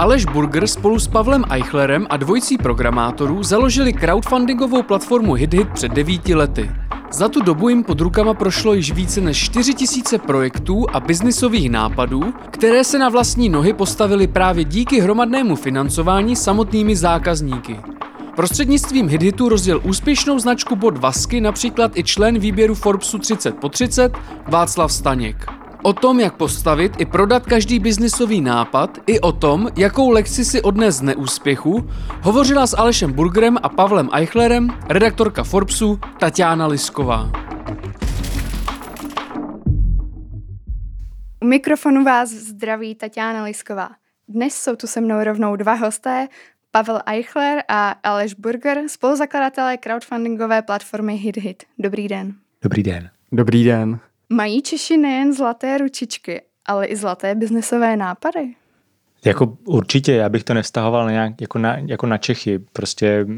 Aleš Burger spolu s Pavlem Eichlerem a dvojicí programátorů založili crowdfundingovou platformu HitHit před devíti lety. Za tu dobu jim pod rukama prošlo již více než 4000 projektů a biznisových nápadů, které se na vlastní nohy postavily právě díky hromadnému financování samotnými zákazníky. Prostřednictvím HitHitu rozděl úspěšnou značku bod Vasky například i člen výběru Forbesu 30 po 30 Václav Staněk. O tom, jak postavit i prodat každý biznisový nápad, i o tom, jakou lekci si odnes z neúspěchu, hovořila s Alešem Burgerem a Pavlem Eichlerem redaktorka Forbesu Tatiana Lisková. U mikrofonu vás zdraví Tatiana Lisková. Dnes jsou tu se mnou rovnou dva hosté, Pavel Eichler a Aleš Burger, spoluzakladatelé crowdfundingové platformy HitHit. Dobrý den. Dobrý den. Dobrý den. Mají Češi nejen zlaté ručičky, ale i zlaté biznesové nápady? Jako určitě, já bych to nevztahoval nějak jako na, jako na Čechy. Prostě uh,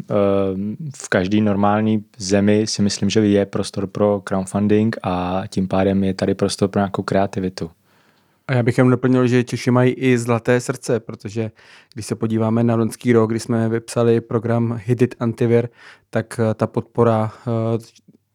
v každé normální zemi si myslím, že je prostor pro crowdfunding a tím pádem je tady prostor pro nějakou kreativitu. A já bych jen doplnil, že Češi mají i zlaté srdce, protože když se podíváme na loňský rok, kdy jsme vypsali program Hidit Antivir, tak eh, ta podpora uh,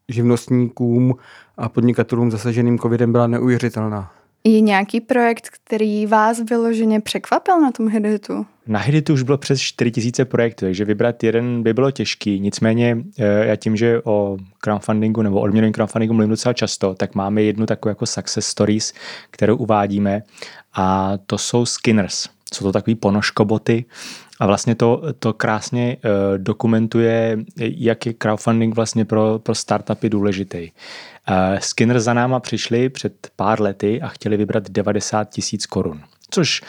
živnostníkům a podnikatelům zasaženým covidem byla neuvěřitelná. Je nějaký projekt, který vás vyloženě překvapil na tom Hiditu? Na Hiditu už bylo přes 4000 projektů, takže vybrat jeden by bylo těžký. Nicméně eh, já tím, že o crowdfundingu nebo odměnovém crowdfundingu mluvím docela často, tak máme jednu takovou jako success stories, kterou uvádíme a to jsou Skinners. Jsou to takový ponožkoboty, a vlastně to, to krásně uh, dokumentuje, jak je crowdfunding vlastně pro, pro startupy důležitý. Uh, Skinner za náma přišli před pár lety a chtěli vybrat 90 tisíc korun, což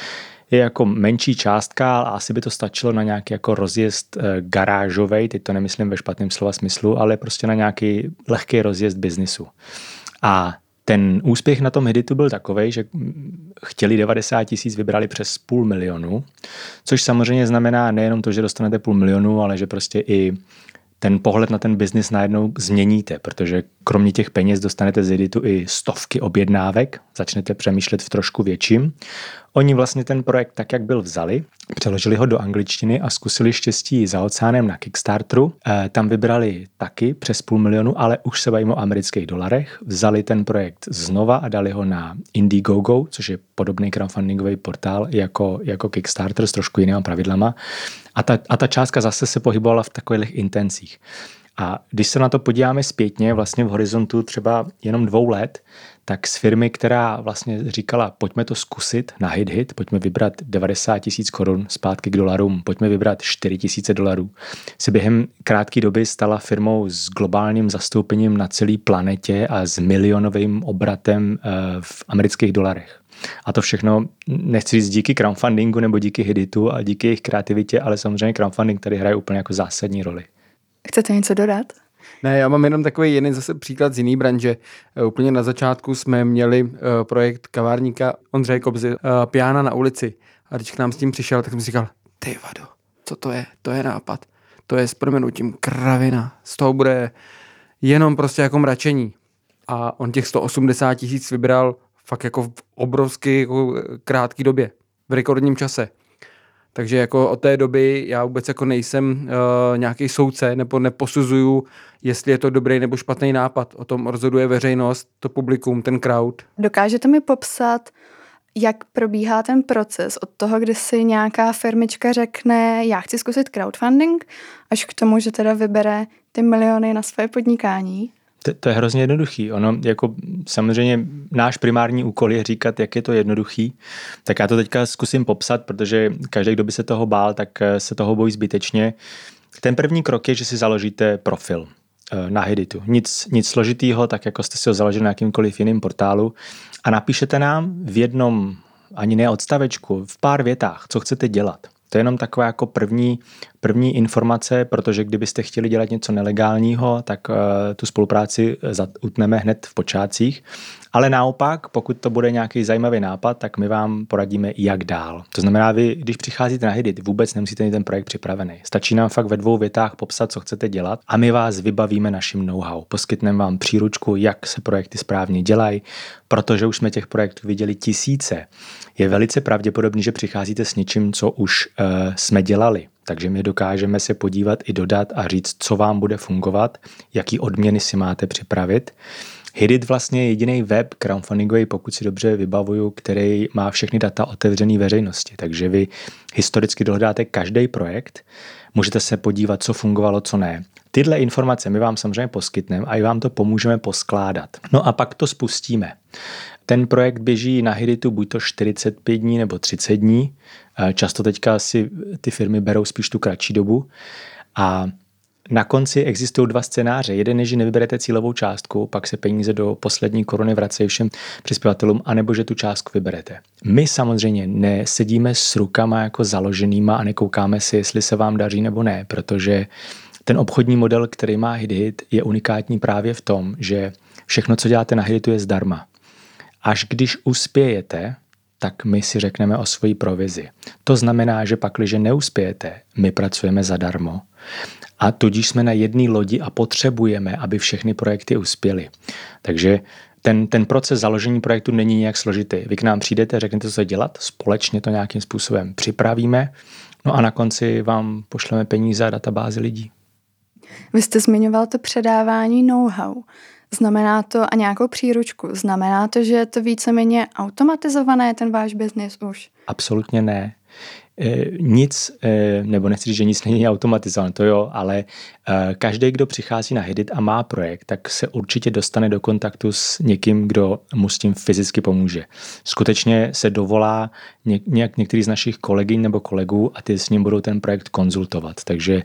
je jako menší částka, ale asi by to stačilo na nějaký jako rozjezd uh, garážovej, teď to nemyslím ve špatném slova smyslu, ale prostě na nějaký lehký rozjezd biznisu. A ten úspěch na tom Heditu byl takový, že chtěli 90 tisíc, vybrali přes půl milionu, což samozřejmě znamená nejenom to, že dostanete půl milionu, ale že prostě i ten pohled na ten biznis najednou změníte, protože kromě těch peněz dostanete z Editu i stovky objednávek, začnete přemýšlet v trošku větším. Oni vlastně ten projekt tak, jak byl vzali, přeložili ho do angličtiny a zkusili štěstí za oceánem na Kickstarteru. E, tam vybrali taky přes půl milionu, ale už se bavíme o amerických dolarech. Vzali ten projekt znova a dali ho na Indiegogo, což je podobný crowdfundingový portál jako, jako Kickstarter s trošku jinými pravidlama. A ta, a ta částka zase se pohybovala v takových intencích. A když se na to podíváme zpětně, vlastně v horizontu třeba jenom dvou let, tak z firmy, která vlastně říkala, pojďme to zkusit na hit hit, pojďme vybrat 90 tisíc korun zpátky k dolarům, pojďme vybrat 4 tisíce dolarů, se během krátké doby stala firmou s globálním zastoupením na celé planetě a s milionovým obratem eh, v amerických dolarech. A to všechno nechci říct díky crowdfundingu nebo díky Hiditu a díky jejich kreativitě, ale samozřejmě crowdfunding tady hraje úplně jako zásadní roli. Chcete něco dodat? Ne, já mám jenom takový jiný zase příklad z jiný branže. Eh, úplně na začátku jsme měli uh, projekt kavárníka Ondřeje Kobzy, uh, Piana na ulici. A když k nám s tím přišel, tak jsem říkal, ty vado, co to je? To je nápad. To je s proměnutím kravina. Z toho bude jenom prostě jako mračení. A on těch 180 tisíc vybral fakt jako v obrovsky jako krátké době, v rekordním čase. Takže jako od té doby já vůbec jako nejsem uh, nějaký soudce nebo neposuzuju, jestli je to dobrý nebo špatný nápad. O tom rozhoduje veřejnost, to publikum, ten crowd. Dokážete mi popsat, jak probíhá ten proces od toho, kdy si nějaká firmička řekne, já chci zkusit crowdfunding, až k tomu, že teda vybere ty miliony na své podnikání? To, to je hrozně jednoduchý. Ono, jako samozřejmě náš primární úkol je říkat, jak je to jednoduchý. Tak já to teďka zkusím popsat, protože každý, kdo by se toho bál, tak eh, se toho bojí zbytečně. Ten první krok je, že si založíte profil eh, na Heditu. Nic, nic složitýho, tak jako jste si ho založili na jakýmkoliv jiným portálu a napíšete nám v jednom, ani ne odstavečku, v pár větách, co chcete dělat. To je jenom taková jako první, první informace, protože kdybyste chtěli dělat něco nelegálního, tak uh, tu spolupráci utneme hned v počátcích. Ale naopak, pokud to bude nějaký zajímavý nápad, tak my vám poradíme, jak dál. To znamená, vy, když přicházíte na Hidit, vůbec nemusíte mít ten projekt připravený. Stačí nám fakt ve dvou větách popsat, co chcete dělat a my vás vybavíme naším know-how. Poskytneme vám příručku, jak se projekty správně dělají, protože už jsme těch projektů viděli tisíce. Je velice pravděpodobný, že přicházíte s něčím, co už uh, jsme dělali. Takže my dokážeme se podívat i dodat a říct, co vám bude fungovat, jaký odměny si máte připravit. Hidit vlastně je jediný web crowdfundingový, pokud si dobře vybavuju, který má všechny data otevřený veřejnosti. Takže vy historicky dohledáte každý projekt, můžete se podívat, co fungovalo, co ne. Tyhle informace my vám samozřejmě poskytneme a i vám to pomůžeme poskládat. No a pak to spustíme. Ten projekt běží na Hiditu buď to 45 dní nebo 30 dní. Často teďka si ty firmy berou spíš tu kratší dobu. A na konci existují dva scénáře. Jeden je, že nevyberete cílovou částku, pak se peníze do poslední koruny vracejí všem přispěvatelům, anebo že tu částku vyberete. My samozřejmě nesedíme s rukama jako založenýma a nekoukáme si, jestli se vám daří nebo ne, protože ten obchodní model, který má HitHit, je unikátní právě v tom, že všechno, co děláte na HitHitu, je zdarma. Až když uspějete, tak my si řekneme o svoji provizi. To znamená, že pak, když neuspějete, my pracujeme zadarmo a tudíž jsme na jedné lodi a potřebujeme, aby všechny projekty uspěly. Takže ten, ten proces založení projektu není nějak složitý. Vy k nám přijdete, řeknete, co dělat, společně to nějakým způsobem připravíme, no a na konci vám pošleme peníze a databázy lidí. Vy jste zmiňoval to předávání know-how. Znamená to a nějakou příručku. Znamená to, že je to víceméně automatizované, ten váš biznis už? Absolutně ne. Eh, nic, eh, nebo nechci říct, že nic není automatizované, to jo, ale eh, každý, kdo přichází na Hidit a má projekt, tak se určitě dostane do kontaktu s někým, kdo mu s tím fyzicky pomůže. Skutečně se dovolá nějak některý z našich kolegyň nebo kolegů a ty s ním budou ten projekt konzultovat. Takže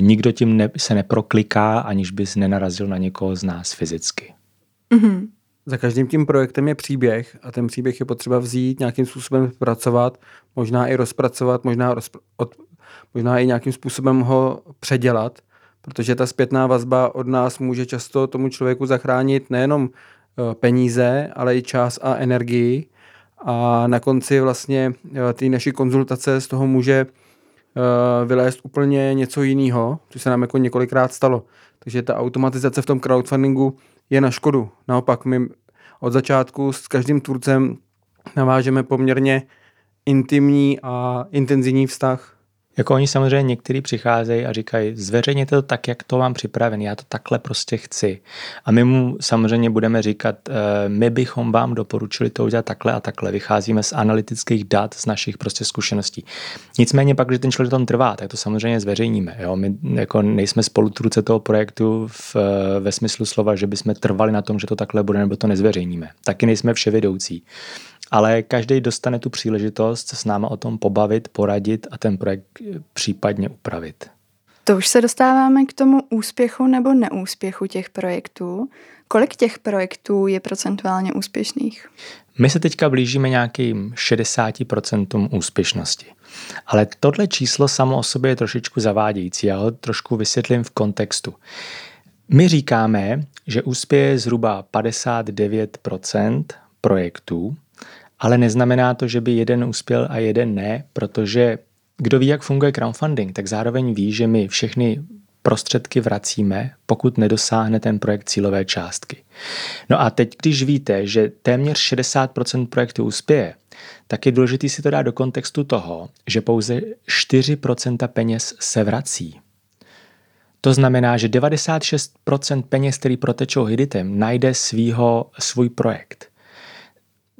nikdo tím se neprokliká, aniž bys nenarazil na někoho z nás fyzicky. Mm-hmm. Za každým tím projektem je příběh a ten příběh je potřeba vzít, nějakým způsobem pracovat, možná i rozpracovat, možná, rozpr- od, možná i nějakým způsobem ho předělat, protože ta zpětná vazba od nás může často tomu člověku zachránit nejenom eh, peníze, ale i čas a energii. A na konci vlastně eh, ty naší konzultace z toho může eh, vylézt úplně něco jiného, což se nám jako několikrát stalo. Takže ta automatizace v tom crowdfundingu je na škodu. Naopak, my od začátku s každým tvůrcem navážeme poměrně intimní a intenzivní vztah. Jako oni samozřejmě někteří přicházejí a říkají, zveřejněte to tak, jak to mám připravený, já to takhle prostě chci. A my mu samozřejmě budeme říkat, eh, my bychom vám doporučili to udělat takhle a takhle. Vycházíme z analytických dat, z našich prostě zkušeností. Nicméně pak, když ten člověk tom trvá, tak to samozřejmě zveřejníme. Jo? My jako nejsme spolutvůrce toho projektu v, ve smyslu slova, že bychom trvali na tom, že to takhle bude, nebo to nezveřejníme. Taky nejsme vševědoucí ale každý dostane tu příležitost se s náma o tom pobavit, poradit a ten projekt případně upravit. To už se dostáváme k tomu úspěchu nebo neúspěchu těch projektů. Kolik těch projektů je procentuálně úspěšných? My se teďka blížíme nějakým 60% úspěšnosti. Ale tohle číslo samo o sobě je trošičku zavádějící. Já ho trošku vysvětlím v kontextu. My říkáme, že úspěje zhruba 59% projektů, ale neznamená to, že by jeden uspěl a jeden ne, protože kdo ví, jak funguje crowdfunding, tak zároveň ví, že my všechny prostředky vracíme, pokud nedosáhne ten projekt cílové částky. No a teď, když víte, že téměř 60% projektu uspěje, tak je důležité si to dát do kontextu toho, že pouze 4% peněz se vrací. To znamená, že 96% peněz, který protečou hiditem, najde svýho, svůj projekt.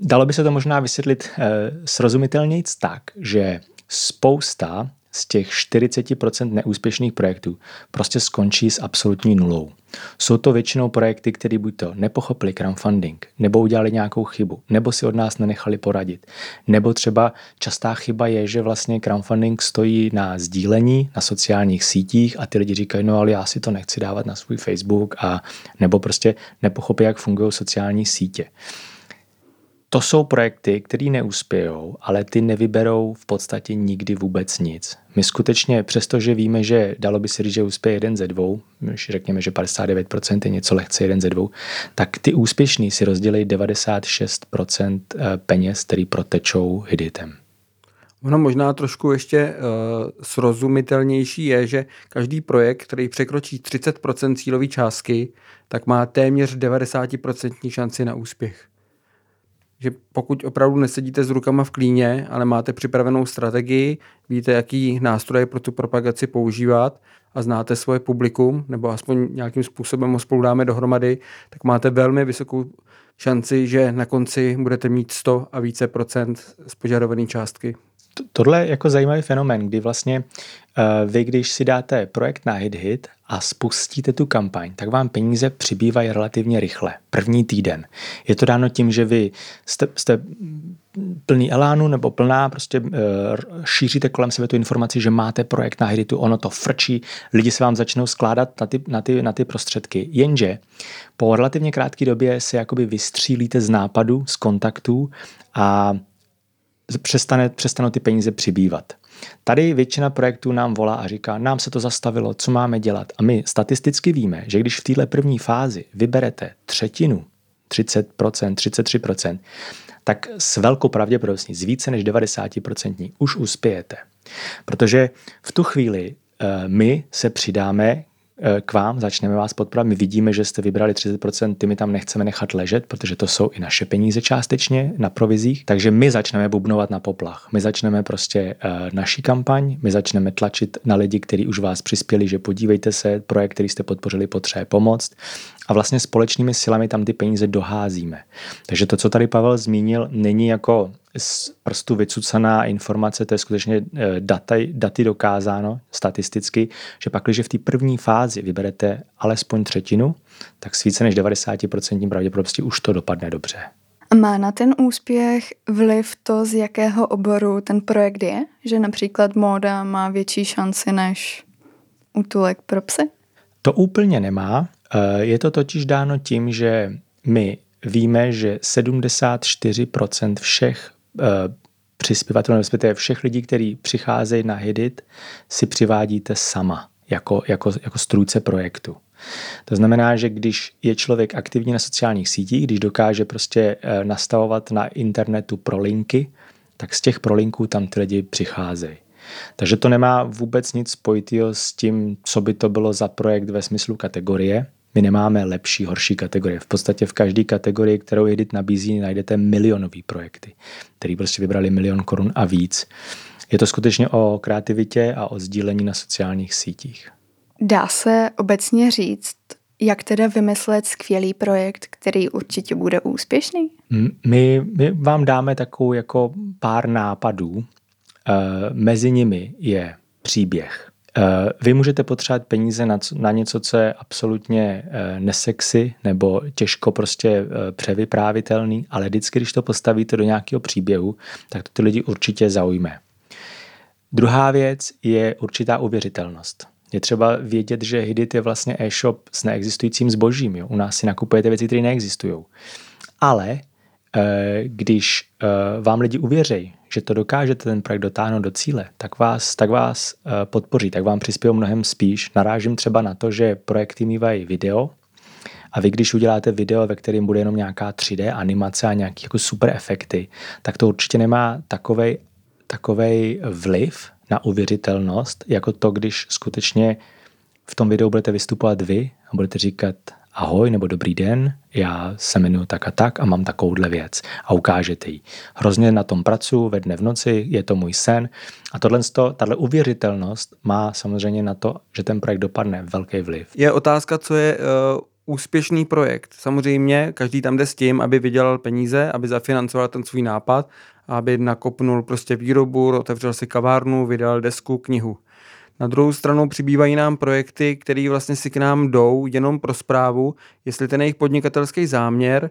Dalo by se to možná vysvětlit eh, srozumitelněji tak, že spousta z těch 40% neúspěšných projektů prostě skončí s absolutní nulou. Jsou to většinou projekty, které buď to nepochopili crowdfunding, nebo udělali nějakou chybu, nebo si od nás nenechali poradit. Nebo třeba častá chyba je, že vlastně crowdfunding stojí na sdílení na sociálních sítích a ty lidi říkají, no ale já si to nechci dávat na svůj Facebook a nebo prostě nepochopí, jak fungují sociální sítě. To jsou projekty, které neuspějou, ale ty nevyberou v podstatě nikdy vůbec nic. My skutečně, přestože víme, že dalo by se říct, že uspěje jeden ze dvou, když řekněme, že 59% je něco lehce jeden ze dvou, tak ty úspěšní si rozdělí 96% eh, peněz, který protečou hiditem. Ono možná trošku ještě uh, srozumitelnější je, že každý projekt, který překročí 30% cílové částky, tak má téměř 90% šanci na úspěch že pokud opravdu nesedíte s rukama v klíně, ale máte připravenou strategii, víte, jaký nástroje pro tu propagaci používat a znáte svoje publikum, nebo aspoň nějakým způsobem ho spolu dáme dohromady, tak máte velmi vysokou šanci, že na konci budete mít 100 a více procent z požadované částky. Tohle je jako zajímavý fenomén, kdy vlastně uh, vy, když si dáte projekt na hit-hit a spustíte tu kampaň, tak vám peníze přibývají relativně rychle. První týden. Je to dáno tím, že vy jste, jste plný elánu nebo plná, prostě uh, šíříte kolem sebe tu informaci, že máte projekt na hitu, ono to frčí, lidi se vám začnou skládat na ty, na ty, na ty prostředky. Jenže po relativně krátké době se jakoby vystřílíte z nápadu, z kontaktů a přestane, přestanou ty peníze přibývat. Tady většina projektů nám volá a říká, nám se to zastavilo, co máme dělat. A my statisticky víme, že když v této první fázi vyberete třetinu, 30%, 33%, tak s velkou pravděpodobností, z více než 90% už uspějete. Protože v tu chvíli eh, my se přidáme k vám, začneme vás podporovat. My vidíme, že jste vybrali 30%, ty my tam nechceme nechat ležet, protože to jsou i naše peníze částečně na provizích. Takže my začneme bubnovat na poplach. My začneme prostě uh, naší kampaň, my začneme tlačit na lidi, kteří už vás přispěli, že podívejte se, projekt, který jste podpořili, potřebuje pomoct. A vlastně společnými silami tam ty peníze doházíme. Takže to, co tady Pavel zmínil, není jako z prstu vycucaná informace, to je skutečně eh, daty, daty dokázáno statisticky, že pak, když v té první fázi vyberete alespoň třetinu, tak s více než 90% pravděpodobností už to dopadne dobře. Má na ten úspěch vliv to, z jakého oboru ten projekt je? Že například móda má větší šanci než útulek pro psy? To úplně nemá. Eh, je to totiž dáno tím, že my víme, že 74% všech přispěvatelů, respektive všech lidí, kteří přicházejí na Hidit, si přivádíte sama jako, jako, jako strůjce projektu. To znamená, že když je člověk aktivní na sociálních sítích, když dokáže prostě eh, nastavovat na internetu prolinky, tak z těch prolinků tam ty lidi přicházejí. Takže to nemá vůbec nic spojitého s tím, co by to bylo za projekt ve smyslu kategorie, my nemáme lepší, horší kategorie. V podstatě v každé kategorii, kterou Edit nabízí, najdete milionové projekty, který prostě vybrali milion korun a víc. Je to skutečně o kreativitě a o sdílení na sociálních sítích. Dá se obecně říct, jak teda vymyslet skvělý projekt, který určitě bude úspěšný? My, my vám dáme takovou jako pár nápadů. Uh, mezi nimi je příběh, vy můžete potřebovat peníze na, na něco, co je absolutně eh, nesexy nebo těžko prostě eh, převyprávitelný, ale vždycky, když to postavíte do nějakého příběhu, tak to ty lidi určitě zaujme. Druhá věc je určitá uvěřitelnost. Je třeba vědět, že Hidit je vlastně e-shop s neexistujícím zbožím. Jo? U nás si nakupujete věci, které neexistují. Ale když vám lidi uvěřejí, že to dokážete ten projekt dotáhnout do cíle, tak vás, tak vás eh, podpoří, tak vám přispějí mnohem spíš. Narážím třeba na to, že projekty mývají video, a vy, když uděláte video, ve kterém bude jenom nějaká 3D animace a nějaké jako super efekty, tak to určitě nemá takovej, takovej vliv na uvěřitelnost, jako to, když skutečně v tom videu budete vystupovat vy a budete říkat, ahoj nebo dobrý den, já se jmenuji tak a tak a mám takovouhle věc a ukážete ji. Hrozně na tom pracuji ve dne v noci, je to můj sen a tohle, tahle uvěřitelnost má samozřejmě na to, že ten projekt dopadne velký vliv. Je otázka, co je uh, úspěšný projekt. Samozřejmě každý tam jde s tím, aby vydělal peníze, aby zafinancoval ten svůj nápad, aby nakopnul prostě výrobu, otevřel si kavárnu, vydal desku, knihu. Na druhou stranu přibývají nám projekty, které vlastně si k nám jdou jenom pro zprávu, jestli ten jejich podnikatelský záměr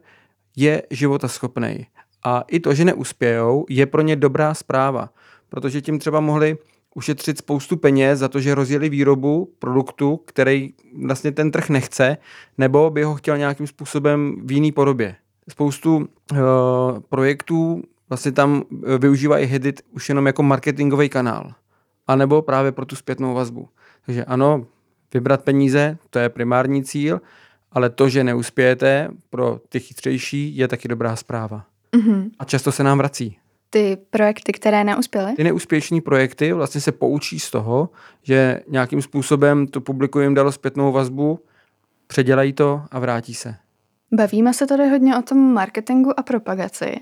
je životaschopný. A i to, že neuspějou, je pro ně dobrá zpráva, protože tím třeba mohli ušetřit spoustu peněz za to, že rozjeli výrobu produktu, který vlastně ten trh nechce, nebo by ho chtěl nějakým způsobem v jiný podobě spoustu uh, projektů vlastně tam využívají Hedit už jenom jako marketingový kanál. A nebo právě pro tu zpětnou vazbu. Takže ano, vybrat peníze, to je primární cíl, ale to, že neuspějete pro ty chytřejší, je taky dobrá zpráva. Mm-hmm. A často se nám vrací. Ty projekty, které neuspěly? Ty neúspěšní projekty vlastně se poučí z toho, že nějakým způsobem to publikum jim dalo zpětnou vazbu, předělají to a vrátí se. Bavíme se tady hodně o tom marketingu a propagaci.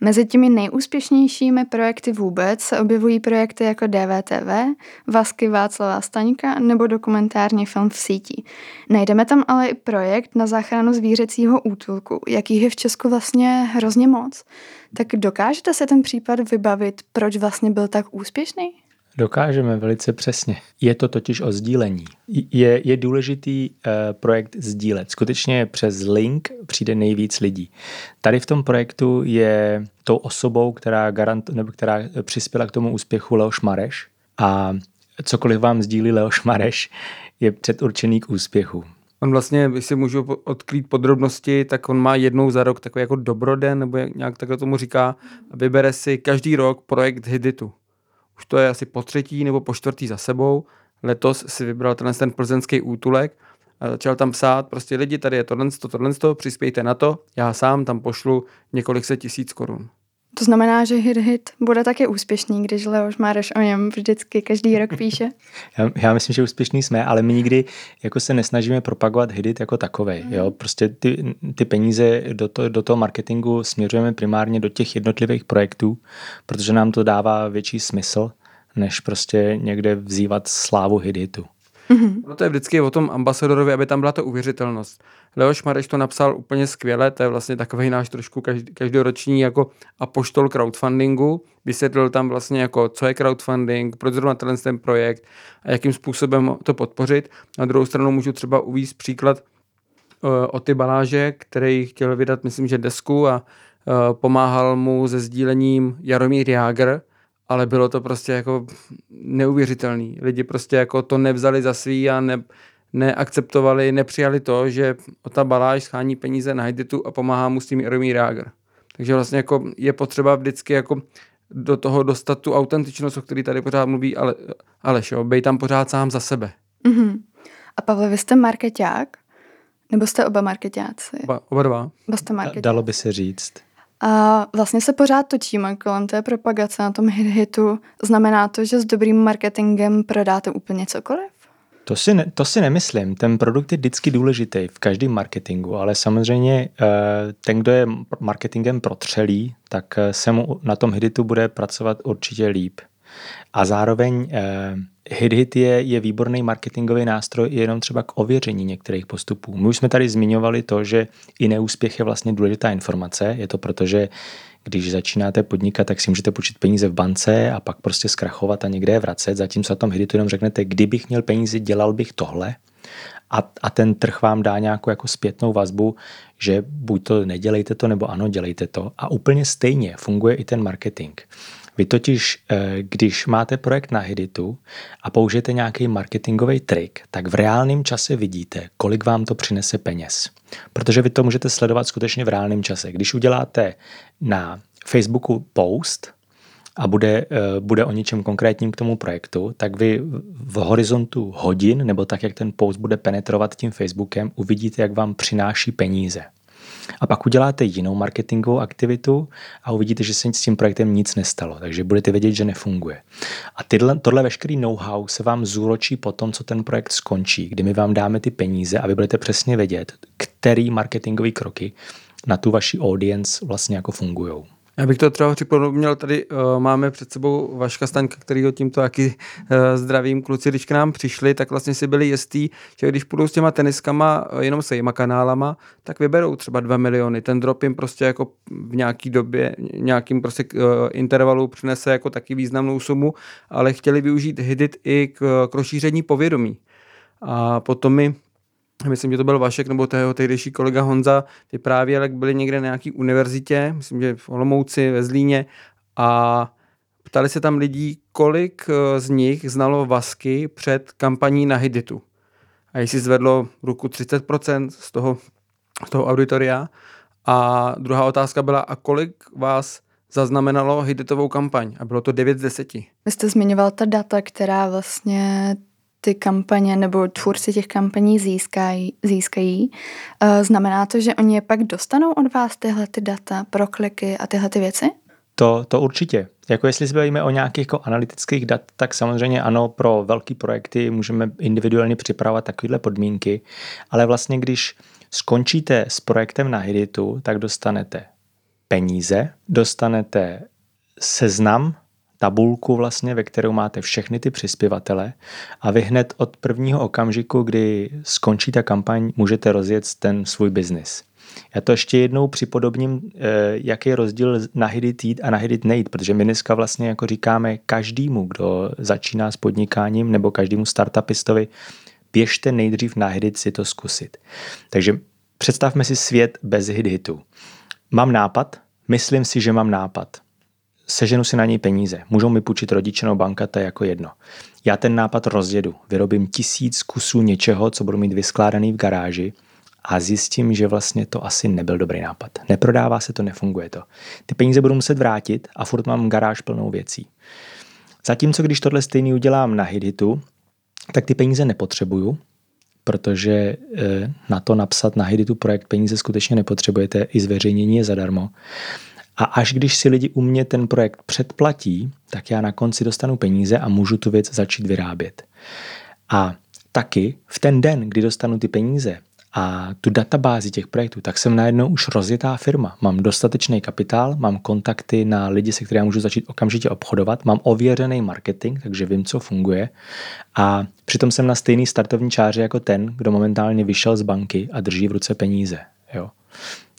Mezi těmi nejúspěšnějšími projekty vůbec se objevují projekty jako DVTV, Vasky Václava Staňka nebo dokumentární film v síti. Najdeme tam ale i projekt na záchranu zvířecího útulku, jakých je v Česku vlastně hrozně moc. Tak dokážete se ten případ vybavit, proč vlastně byl tak úspěšný? Dokážeme velice přesně. Je to totiž o sdílení. Je, je důležitý uh, projekt sdílet. Skutečně přes link přijde nejvíc lidí. Tady v tom projektu je tou osobou, která, garant, nebo která přispěla k tomu úspěchu Leoš Mareš a cokoliv vám sdílí Leoš Mareš, je předurčený k úspěchu. On vlastně, když si můžu odkrýt podrobnosti, tak on má jednou za rok takový jako dobroden, nebo nějak takhle tomu říká, vybere si každý rok projekt Hiditu už to je asi po třetí nebo po čtvrtý za sebou. Letos si vybral ten, ten plzeňský útulek a začal tam psát, prostě lidi, tady je tohle, tohle, tohle, přispějte na to, já sám tam pošlu několik set tisíc korun. To znamená, že Hit Hit bude taky úspěšný, když Leoš Máreš o něm vždycky každý rok píše? já, já myslím, že úspěšný jsme, ale my nikdy jako se nesnažíme propagovat Hit Hit jako takovej. Mm. Jo? Prostě ty, ty peníze do, to, do toho marketingu směřujeme primárně do těch jednotlivých projektů, protože nám to dává větší smysl, než prostě někde vzývat slávu Hit Hitu. Mm-hmm. No to je vždycky o tom ambasadorovi, aby tam byla ta uvěřitelnost. Leoš Mareš to napsal úplně skvěle, to je vlastně takový náš trošku každoroční jako apoštol crowdfundingu. Vysvětlil tam vlastně jako, co je crowdfunding, proč zrovna ten projekt a jakým způsobem to podpořit. Na druhou stranu můžu třeba uvíct příklad uh, o ty baláže, který chtěl vydat, myslím, že desku a uh, pomáhal mu se sdílením Jaromír Jágr, ale bylo to prostě jako neuvěřitelný. Lidi prostě jako to nevzali za svý a ne, neakceptovali, nepřijali to, že ta baláž schání peníze na Heditu a pomáhá mu s tím Jaromír Jágr. Takže vlastně jako je potřeba vždycky jako do toho dostat tu autentičnost, o který tady pořád mluví ale, Aleš, jo, bej tam pořád sám za sebe. Mm-hmm. A Pavle, vy jste marketák? Nebo jste oba marketáci? Oba, oba dva. Oba jste marketáci. Dalo by se říct. A vlastně se pořád točíme kolem té propagace na tom hitu. Znamená to, že s dobrým marketingem prodáte úplně cokoliv? To si, ne, to si nemyslím. Ten produkt je vždycky důležitý v každém marketingu, ale samozřejmě eh, ten, kdo je marketingem protřelý, tak eh, se mu na tom hitu bude pracovat určitě líp. A zároveň eh, HitHit je, je výborný marketingový nástroj jenom třeba k ověření některých postupů. My už jsme tady zmiňovali to, že i neúspěch je vlastně důležitá informace. Je to proto, že když začínáte podnikat, tak si můžete počít peníze v bance a pak prostě zkrachovat a někde je vracet. Zatímco na tom Hiditu jenom řeknete, kdybych měl peníze, dělal bych tohle. A, a ten trh vám dá nějakou jako zpětnou vazbu, že buď to nedělejte to, nebo ano, dělejte to. A úplně stejně funguje i ten marketing. Vy totiž, eh, když máte projekt na Hiditu a použijete nějaký marketingový trik, tak v reálném čase vidíte, kolik vám to přinese peněz. Protože vy to můžete sledovat skutečně v reálném čase. Když uděláte na Facebooku post a bude, eh, bude o něčem konkrétním k tomu projektu, tak vy v horizontu hodin, nebo tak, jak ten post bude penetrovat tím Facebookem, uvidíte, jak vám přináší peníze. A pak uděláte jinou marketingovou aktivitu a uvidíte, že se s tím projektem nic nestalo, takže budete vědět, že nefunguje. A tyhle, tohle veškerý know-how se vám zúročí po tom, co ten projekt skončí, kdy my vám dáme ty peníze a vy budete přesně vědět, který marketingové kroky na tu vaši audience vlastně jako fungují. Já bych to třeba připomněl, tady uh, máme před sebou Vaška Staňka, který ho tímto taky uh, zdravím. Kluci, když k nám přišli, tak vlastně si byli jistí, že když půjdou s těma teniskama uh, jenom se jima kanálama, tak vyberou třeba 2 miliony. Ten drop jim prostě jako v nějaký době, nějakým prostě uh, intervalu přinese jako taky významnou sumu, ale chtěli využít Hidit i k, k rozšíření povědomí. A potom mi myslím, že to byl Vašek nebo jeho tehdejší kolega Honza, vyprávěl, jak byli někde na nějaký univerzitě, myslím, že v Olomouci, ve Zlíně a ptali se tam lidí, kolik eh, z nich znalo Vasky před kampaní na Hiditu. A jestli zvedlo ruku 30% z toho, z toho auditoria A druhá otázka byla, a kolik vás zaznamenalo hiditovou kampaň? A bylo to 9 z 10. Vy jste zmiňoval ta data, která vlastně ty kampaně nebo tvůrci těch kampaní získají. získají. Eh, znamená to, že oni je pak dostanou od vás tyhle ty data pro kliky a tyhle ty věci? To, to určitě. Jako jestli se bavíme o nějakých jako analytických dat, tak samozřejmě ano, pro velké projekty můžeme individuálně připravovat takovéhle podmínky, ale vlastně když skončíte s projektem na Hiditu, tak dostanete peníze, dostanete seznam, tabulku vlastně, ve kterou máte všechny ty přispěvatele a vy hned od prvního okamžiku, kdy skončí ta kampaň, můžete rozjet ten svůj biznis. Já to ještě jednou připodobním, eh, jaký je rozdíl na Hidit jít a na Hidit nejít, protože my dneska vlastně jako říkáme každému, kdo začíná s podnikáním nebo každému startupistovi, běžte nejdřív na Hidit si to zkusit. Takže představme si svět bez Hiditu. Mám nápad, myslím si, že mám nápad. Seženu si na něj peníze. Můžou mi půjčit rodiče nebo banka, to je jako jedno. Já ten nápad rozjedu. Vyrobím tisíc kusů něčeho, co budu mít vyskládaný v garáži a zjistím, že vlastně to asi nebyl dobrý nápad. Neprodává se to, nefunguje to. Ty peníze budu muset vrátit a furt mám garáž plnou věcí. Zatímco když tohle stejný udělám na Hiditu, tak ty peníze nepotřebuju, protože eh, na to napsat na Hiditu projekt peníze skutečně nepotřebujete, i zveřejnění je zadarmo. A až když si lidi u mě ten projekt předplatí, tak já na konci dostanu peníze a můžu tu věc začít vyrábět. A taky v ten den, kdy dostanu ty peníze, a tu databázi těch projektů, tak jsem najednou už rozjetá firma. Mám dostatečný kapitál, mám kontakty na lidi, se kterými můžu začít okamžitě obchodovat, mám ověřený marketing, takže vím, co funguje. A přitom jsem na stejný startovní čáře jako ten, kdo momentálně vyšel z banky a drží v ruce peníze. Jo.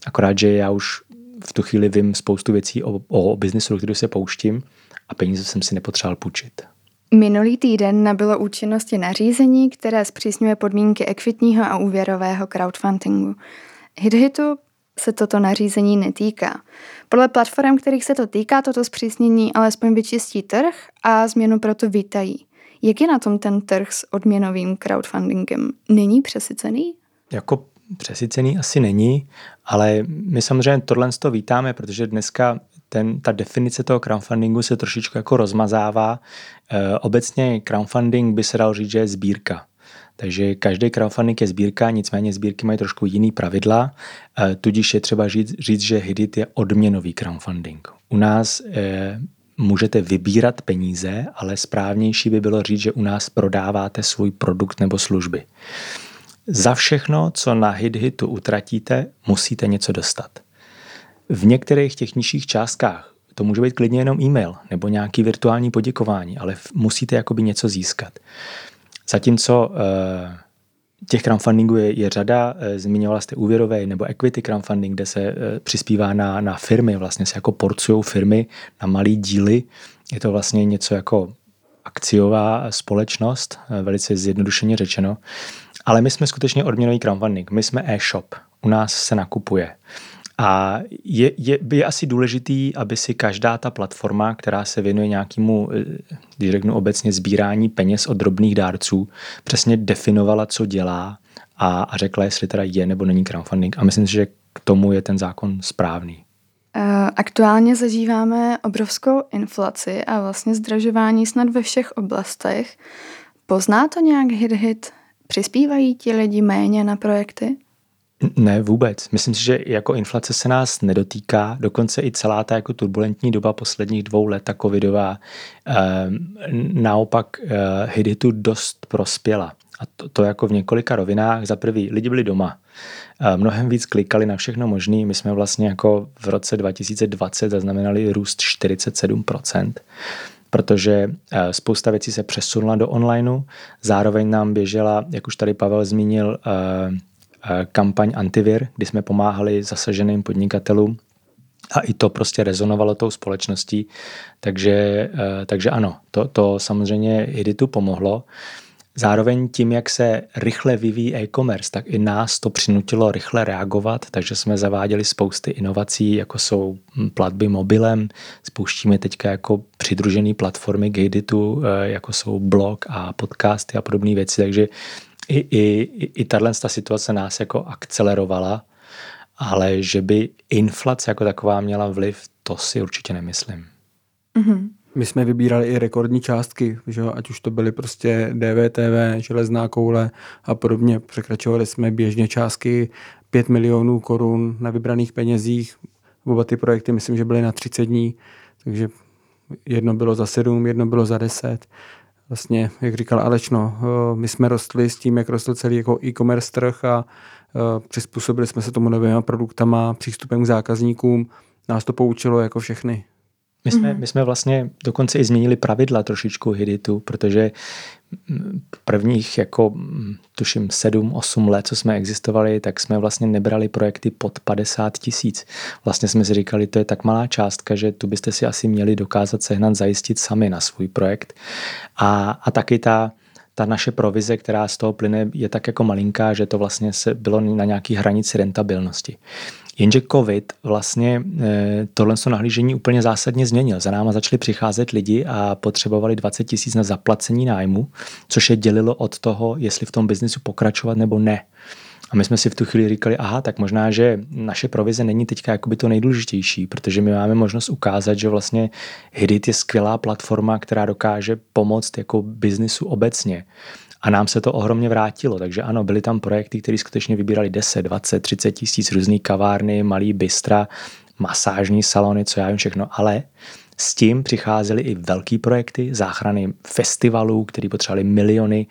Akorát, že já už v tu chvíli vím spoustu věcí o, o biznesu, do kterého se pouštím a peníze jsem si nepotřeboval půjčit. Minulý týden nabylo účinnosti nařízení, které zpřísňuje podmínky ekvitního a úvěrového crowdfundingu. HitHitu se toto nařízení netýká. Podle platform, kterých se to týká, toto zpřísnění alespoň vyčistí trh a změnu proto vítají. Jak je na tom ten trh s odměnovým crowdfundingem? Není přesycený? Jako přesycený asi není, ale my samozřejmě tohle to vítáme, protože dneska ten, ta definice toho crowdfundingu se trošičku jako rozmazává. E, obecně crowdfunding by se dal říct, že je sbírka. Takže každý crowdfunding je sbírka, nicméně sbírky mají trošku jiný pravidla, e, tudíž je třeba říct, říct, že Hidit je odměnový crowdfunding. U nás e, můžete vybírat peníze, ale správnější by bylo říct, že u nás prodáváte svůj produkt nebo služby. Za všechno, co na HitHitu utratíte, musíte něco dostat. V některých těch nižších částkách to může být klidně jenom e-mail nebo nějaký virtuální poděkování, ale musíte jakoby něco získat. Zatímco eh, těch crowdfundingů je, je řada, eh, zmiňovala jste úvěrové nebo equity crowdfunding, kde se eh, přispívá na, na firmy, vlastně se jako porcují firmy na malý díly. Je to vlastně něco jako akciová společnost, velice zjednodušeně řečeno. Ale my jsme skutečně odměnový crowdfunding, my jsme e-shop, u nás se nakupuje. A je, je, je asi důležitý, aby si každá ta platforma, která se věnuje nějakému, eh, když řeknu obecně, sbírání peněz od drobných dárců, přesně definovala, co dělá a, a řekla, jestli teda je nebo není crowdfunding. A myslím si, že k tomu je ten zákon správný. Eh, aktuálně zažíváme obrovskou inflaci a vlastně zdražování snad ve všech oblastech. Pozná to nějak hit-hit? Přispívají ti lidi méně na projekty? Ne, vůbec. Myslím si, že jako inflace se nás nedotýká, dokonce i celá ta jako turbulentní doba posledních dvou let, ta covidová, eh, naopak eh, Hiditu dost prospěla. A to, to jako v několika rovinách. Za prvý, lidi byli doma. Eh, mnohem víc klikali na všechno možné. My jsme vlastně jako v roce 2020 zaznamenali růst 47% protože eh, spousta věcí se přesunula do onlineu. Zároveň nám běžela, jak už tady Pavel zmínil, eh, Eh, kampaň Antivir, kdy jsme pomáhali zasaženým podnikatelům a i to prostě rezonovalo tou společností. Takže, takže ano, to, to samozřejmě Hiditu pomohlo. Zároveň tím, jak se rychle vyvíjí e-commerce, tak i nás to přinutilo rychle reagovat, takže jsme zaváděli spousty inovací, jako jsou hm, platby mobilem, spouštíme teďka jako přidružené platformy k Hiditu, eh, jako jsou blog a podcasty a podobné věci, takže i, i, i tahle situace nás jako akcelerovala ale že by inflace jako taková měla vliv, to si určitě nemyslím. Mhm. My jsme vybírali i rekordní částky, že ať už to byly prostě DVTV, železná koule a podobně. Překračovali jsme běžně částky 5 milionů korun na vybraných penězích. Oba ty projekty myslím, že byly na 30 dní, takže jedno bylo za 7, jedno bylo za 10. Vlastně, jak říkal Aleš, no, eh, my jsme rostli s tím, jak rostl celý jako e-commerce trh a eh, přizpůsobili jsme se tomu novými produktama, přístupem k zákazníkům. Nás to poučilo jako všechny. My jsme, my jsme vlastně dokonce i změnili pravidla trošičku Hiditu, protože prvních jako tuším 7-8 let, co jsme existovali, tak jsme vlastně nebrali projekty pod 50 tisíc. Vlastně jsme si říkali, to je tak malá částka, že tu byste si asi měli dokázat sehnat, zajistit sami na svůj projekt. A, a taky ta, ta naše provize, která z toho plyne, je tak jako malinká, že to vlastně se bylo na nějaký hranici rentabilnosti. Jenže COVID vlastně eh, tohle nahlížení úplně zásadně změnil. Za náma začali přicházet lidi a potřebovali 20 tisíc na zaplacení nájmu, což je dělilo od toho, jestli v tom biznesu pokračovat nebo ne. A my jsme si v tu chvíli říkali, aha, tak možná, že naše provize není teďka jakoby to nejdůležitější, protože my máme možnost ukázat, že vlastně Hidit je skvělá platforma, která dokáže pomoct jako biznisu obecně. A nám se to ohromně vrátilo. Takže ano, byly tam projekty, které skutečně vybírali 10, 20, 30 tisíc různý kavárny, malý bystra, masážní salony, co já vím všechno, ale s tím přicházely i velký projekty, záchrany festivalů, které potřebovali miliony.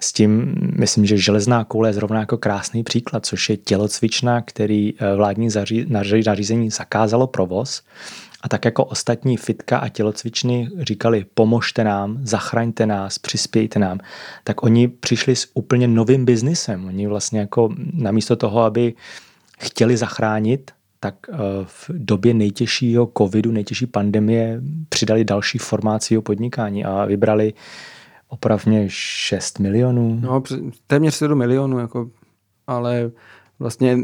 S tím myslím, že železná koule je zrovna jako krásný příklad, což je tělocvična, který eh, vládní nařízení zakázalo provoz a tak jako ostatní fitka a tělocvičny říkali, pomožte nám, zachraňte nás, přispějte nám, tak oni přišli s úplně novým biznisem. Oni vlastně jako namísto toho, aby chtěli zachránit, tak eh, v době nejtěžšího covidu, nejtěžší pandemie přidali další formáci podnikání a vybrali opravně 6 milionů. No, téměř 7 milionů, jako, ale vlastně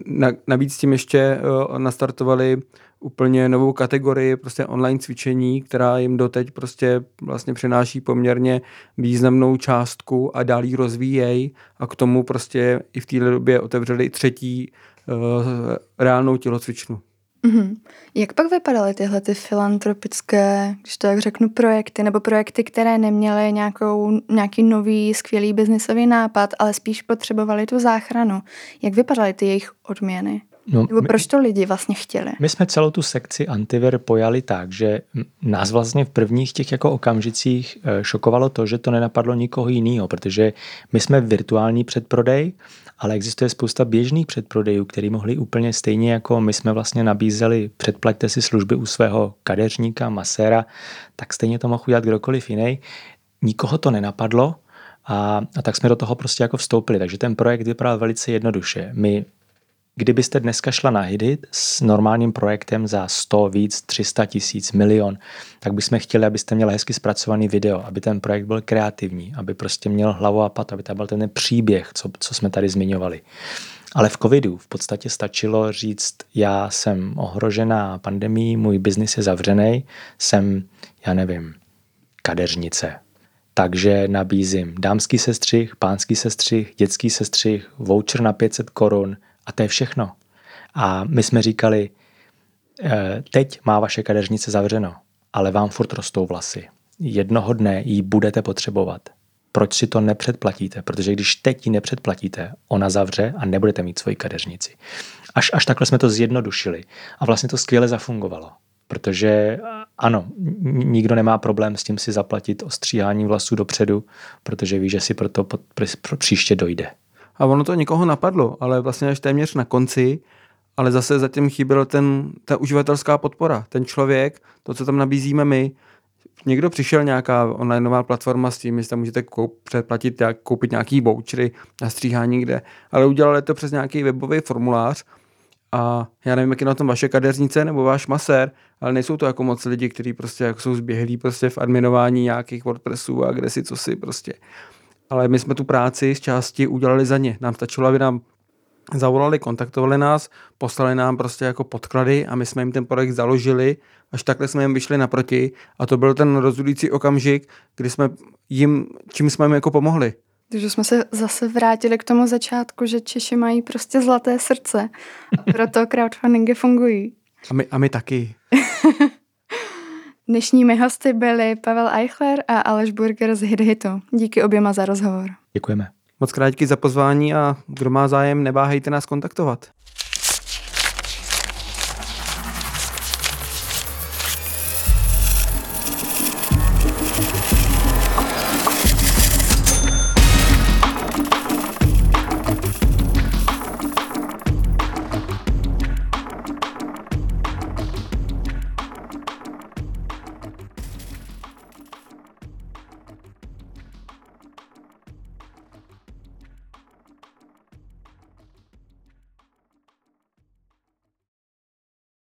navíc tím ještě uh, nastartovali úplně novou kategorii prostě online cvičení, která jim doteď prostě vlastně přináší poměrně významnou částku a dál ji rozvíjej a k tomu prostě i v této době otevřeli třetí uh, reálnou tělocvičnu. Mm-hmm. Jak pak vypadaly tyhle ty filantropické, když to tak řeknu, projekty, nebo projekty, které neměly nějakou, nějaký nový, skvělý biznisový nápad, ale spíš potřebovali tu záchranu? Jak vypadaly ty jejich odměny? No, Nebo my, proč to lidi vlastně chtěli? My jsme celou tu sekci antivir pojali tak, že nás vlastně v prvních těch jako okamžicích eh, šokovalo to, že to nenapadlo nikoho jiného, protože my jsme virtuální předprodej, ale existuje spousta běžných předprodejů, který mohli úplně stejně jako my jsme vlastně nabízeli předplaťte si služby u svého kadeřníka, maséra, tak stejně to mohl udělat kdokoliv jiný. Nikoho to nenapadlo, a, a tak jsme do toho prostě jako vstoupili. Takže ten projekt vypadal velice jednoduše. My Kdybyste dneska šla na Hidit s normálním projektem za 100, víc, 300 tisíc, milion, tak bychom chtěli, abyste měli hezky zpracovaný video, aby ten projekt byl kreativní, aby prostě měl hlavu a pat, aby tam byl ten příběh, co, co jsme tady zmiňovali. Ale v covidu v podstatě stačilo říct, já jsem ohrožená pandemí, můj biznis je zavřený, jsem, já nevím, kadeřnice. Takže nabízím dámský sestřih, pánský sestřih, dětský sestřih, voucher na 500 korun, a to je všechno. A my jsme říkali, eh, teď má vaše kadeřnice zavřeno, ale vám furt rostou vlasy. Jednoho dne ji budete potřebovat. Proč si to nepředplatíte? Protože když teď ji nepředplatíte, ona zavře a nebudete mít svoji kadeřnici. Až, až takhle jsme to zjednodušili. A vlastně to skvěle zafungovalo. Protože ano, nikdo nemá problém s tím si zaplatit ostříhání vlasů dopředu, protože ví, že si pro to pro příště dojde. A ono to někoho napadlo, ale vlastně až téměř na konci, ale zase zatím chyběl ten, ta uživatelská podpora. Ten člověk, to, co tam nabízíme my, někdo přišel nějaká onlineová platforma s tím, že tam můžete koup, předplatit, jak, koupit nějaký vouchery na stříhání kde, ale udělali to přes nějaký webový formulář a já nevím, jak je na tom vaše kadeřnice nebo váš masér, ale nejsou to jako moc lidi, kteří prostě jako jsou zběhlí prostě v adminování nějakých WordPressů a kde si co si prostě ale my jsme tu práci z části udělali za ně. Nám stačilo, aby nám zavolali, kontaktovali nás, poslali nám prostě jako podklady a my jsme jim ten projekt založili, až takhle jsme jim vyšli naproti a to byl ten rozhodující okamžik, kdy jsme jim, čím jsme jim jako pomohli. Takže jsme se zase vrátili k tomu začátku, že Češi mají prostě zlaté srdce. A proto crowdfundingy fungují. A my, a my taky. Dnešními hosty byli Pavel Eichler a Aleš Burger z HitHitu. Díky oběma za rozhovor. Děkujeme. Moc krát díky za pozvání a kdo má zájem, neváhejte nás kontaktovat.